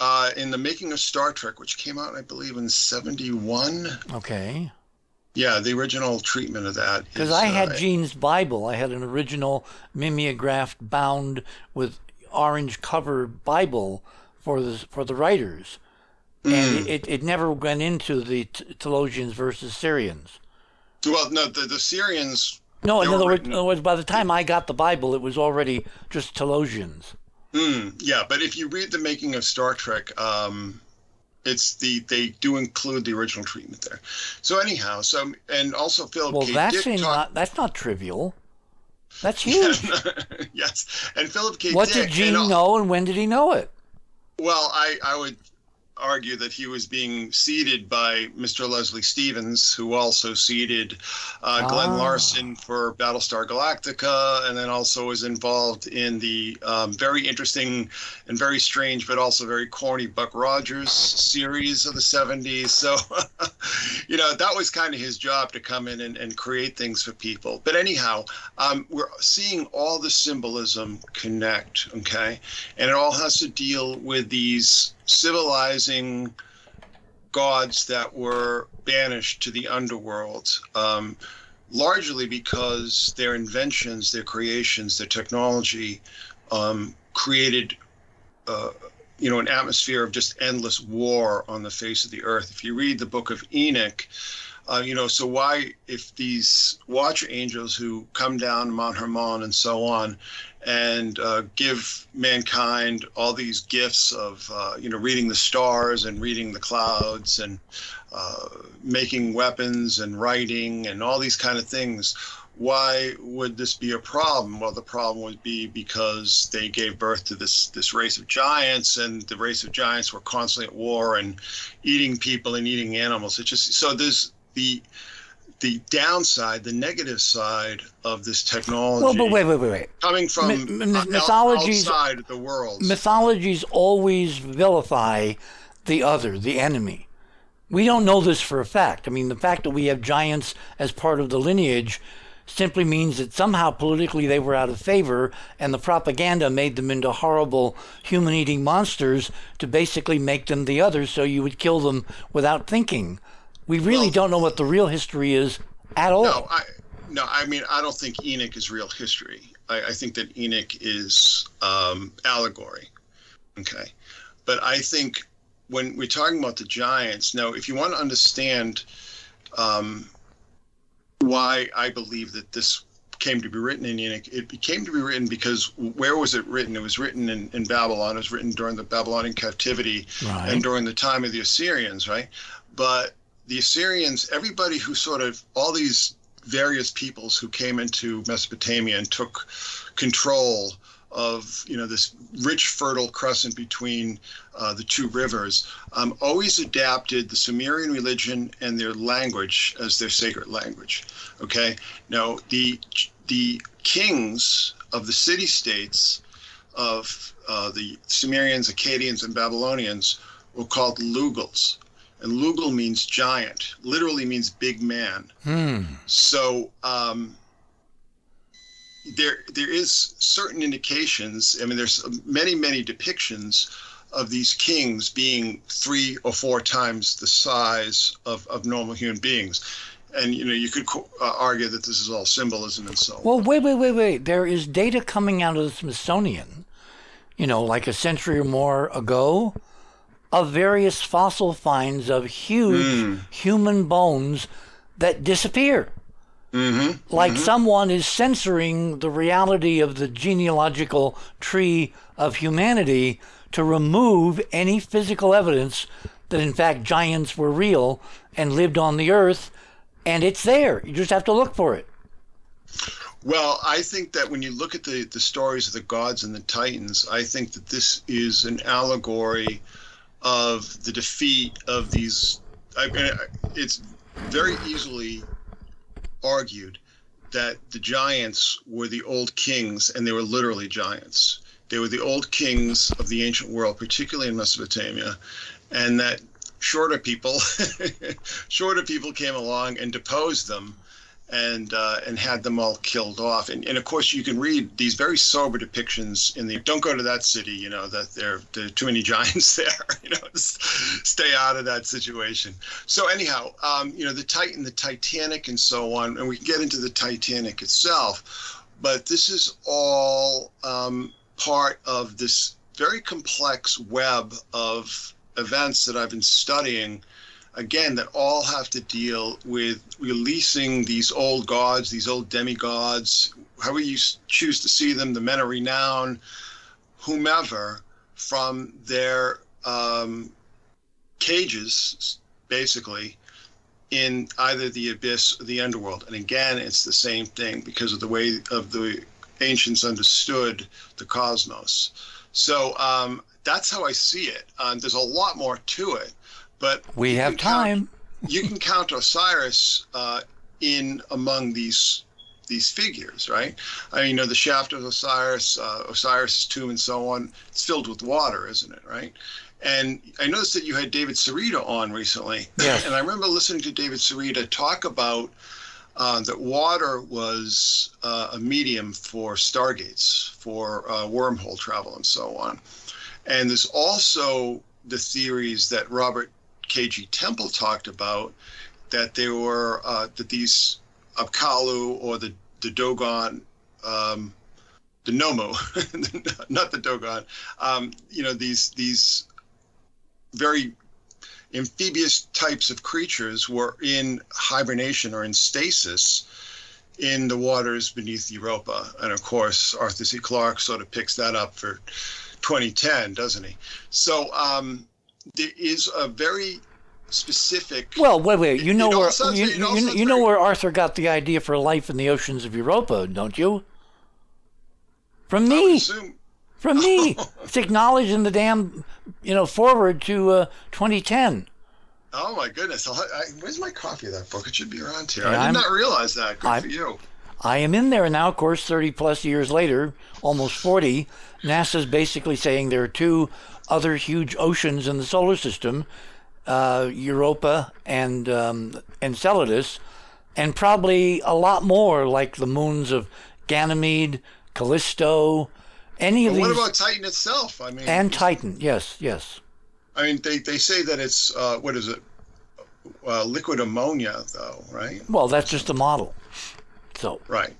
uh, in the making of Star Trek, which came out, I believe, in '71. Okay. Yeah, the original treatment of that. Because I had uh, Gene's Bible. I had an original mimeographed, bound with orange cover Bible for the for the writers, and it, it never went into the Talosians versus Sirians. Well, no, the, the Sirians. No, in other, words, in other words, by the time I got the Bible, it was already just Talosians. Mm, yeah, but if you read the making of Star Trek, um, it's the they do include the original treatment there. So anyhow, so and also Philip Well, K. that's Dick not that's not trivial. That's huge. yes, and Philip K. what Dick. did and Gene know, and when did he know it? Well, I, I would argue that he was being seeded by Mr. Leslie Stevens, who also seeded uh, Glenn Ah. Larson for Battlestar Galactica, and then also was involved in the um, very interesting and very strange, but also very corny Buck Rogers series of the 70s. So, you know, that was kind of his job to come in and, and create things for people. But anyhow, um, we're seeing all the symbolism connect, okay? And it all has to deal with these civilizing gods that were banished to the underworld, um, largely because their inventions, their creations, their technology um, created. Uh, you know, an atmosphere of just endless war on the face of the earth. If you read the book of Enoch, uh, you know, so why, if these watch angels who come down Mount Hermon and so on, and uh, give mankind all these gifts of, uh, you know, reading the stars and reading the clouds and uh, making weapons and writing and all these kind of things, why would this be a problem? Well, the problem would be because they gave birth to this this race of giants, and the race of giants were constantly at war and eating people and eating animals. It just so there's the the downside, the negative side of this technology Well, but wait, wait, wait, wait. coming from My- my- mythologies- outside of the world. mythologies always vilify the other, the enemy. We don't know this for a fact. I mean, the fact that we have giants as part of the lineage simply means that somehow politically they were out of favor and the propaganda made them into horrible human eating monsters to basically make them the other so you would kill them without thinking. We really Well- don't know what the real history is at all. No, I no, I mean I don't think Enoch is real history. I, I think that Enoch is um, allegory. Okay, but I think when we're talking about the giants, now if you want to understand um, why I believe that this came to be written in Enoch, it came to be written because where was it written? It was written in, in Babylon. It was written during the Babylonian captivity Right. and during the time of the Assyrians, right? But the Assyrians, everybody who sort of, all these various peoples who came into Mesopotamia and took control of, you know, this rich, fertile crescent between uh, the two rivers, um, always adapted the Sumerian religion and their language as their sacred language. Okay, now the the kings of the city states of uh, the Sumerians, Akkadians, and Babylonians were called Lugals. And Lugal means giant, literally means big man. Hmm. So um, there there is certain indications. I mean, there's many many depictions of these kings being three or four times the size of, of normal human beings. And you know, you could co- uh, argue that this is all symbolism and so on. Well, wait, wait, wait, wait. There is data coming out of the Smithsonian, you know, like a century or more ago, of various fossil finds of huge human bones that disappear. Mm-hmm. Like someone is censoring the reality of the genealogical tree of humanity to remove any physical evidence that, in fact, giants were real and lived on the earth. And it's there. You just have to look for it. Well, I think that when you look at the, the stories of the gods and the titans, I think that this is an allegory of the defeat of these. I it's very easily argued that the giants were the old kings, and they were literally giants. They were the old kings of the ancient world, particularly in Mesopotamia, and that shorter people, shorter people came along and deposed them and uh, and had them all killed off. And, and of course, you can read these very sober depictions in the. Don't go to that city. You know that there there are too many giants there. You know, stay out of that situation. So anyhow, um, you know the Titan, the Titanic, and so on, and we can get into the Titanic itself. But this is all um, part of this very complex web of events that I've been studying, again, that all have to deal with releasing these old gods, these old demigods, however you choose to see them, the men of renown, whomever, from their um, cages, basically, in either the abyss or the underworld. And again, it's the same thing because of the way of the ancients understood the cosmos. So um, that's how I see it. Um, there's a lot more to it, but we have time. Count, you can count Osiris uh, in among these these figures, right? I mean, you know, the shaft of Osiris, uh, Osiris's tomb, and so on. It's filled with water, isn't it? Right? And I noticed that you had David Sereda on recently. And I remember listening to David Sereda talk about uh, that water was uh, a medium for stargates, for uh, wormhole travel, and so on. And there's also the theories that Robert K.G. Temple talked about that there were uh, that these Apkallu or the the Dogon, um, the Nommo, not the Dogon, um, you know these these very amphibious types of creatures were in hibernation or in stasis in the waters beneath Europa. And of course, Arthur C. Clarke sort of picks that up for 2010, doesn't he? So um, there is a very specific. Well, wait, wait. You know where you, you, you, you know where Arthur got the idea for life in the oceans of Europa, don't you? From me. From me. it's acknowledged in the damn, you know, forward to uh, 2010. Oh my goodness! I, where's my copy of that book? It should be around here. I did I'm, not realize that. Good I'm, for you. I am in there now. Of course, 30 plus years later, almost 40. NASA's basically saying there are two other huge oceans in the solar system, uh, Europa and um, Enceladus, and probably a lot more like the moons of Ganymede, Callisto, any of well, these. What about Titan itself? I mean, and Titan, yes, yes. I mean, they, they say that it's uh, what is it? Uh, liquid ammonia, though, right? Well, that's just a model. So right.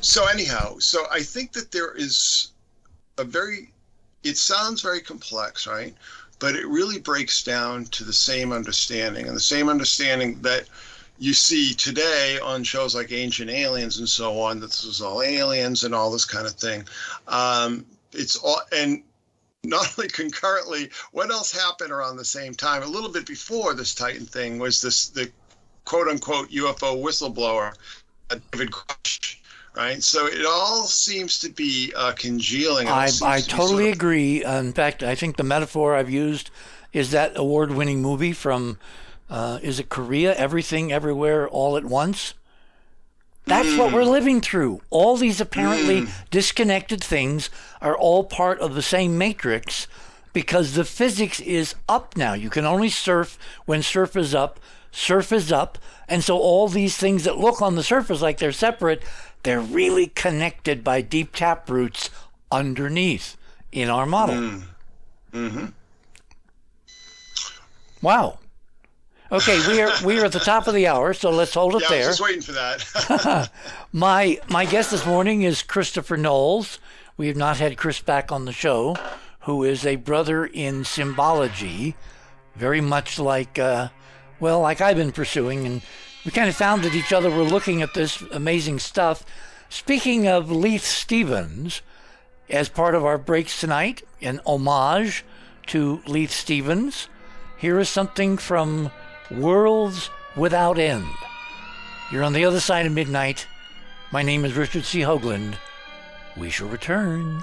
So anyhow, so I think that there is a very. It sounds very complex, right? But it really breaks down to the same understanding, and the same understanding that you see today on shows like Ancient Aliens and so on. That this is all aliens and all this kind of thing. Um, it's all and not only concurrently, what else happened around the same time? A little bit before this Titan thing was this the quote unquote UFO whistleblower, David right? So it all seems to be uh, congealing. I, I totally sort of... agree. In fact, I think the metaphor I've used is that award winning movie from, uh, is it Korea? Everything, Everywhere, All at Once? That's mm. what we're living through. All these apparently mm. disconnected things are all part of the same matrix because the physics is up now. You can only surf when surf is up, surf is up. And so all these things that look on the surface like they're separate, they're really connected by deep tap roots underneath in our model. Mm. Mm-hmm. Wow. Okay, we are we are at the top of the hour, so let's hold it yeah, there. I was just waiting for that. my my guest this morning is Christopher Knowles. We have not had Chris back on the show, who is a brother in symbology, very much like uh, well, like I've been pursuing, and we kind of found that each other were looking at this amazing stuff. Speaking of Leith Stevens, as part of our breaks tonight, in homage to Leith Stevens, here is something from Worlds Without End. You're on the other side of midnight. My name is Richard C. Hoagland. We shall return.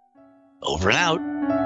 Over and out.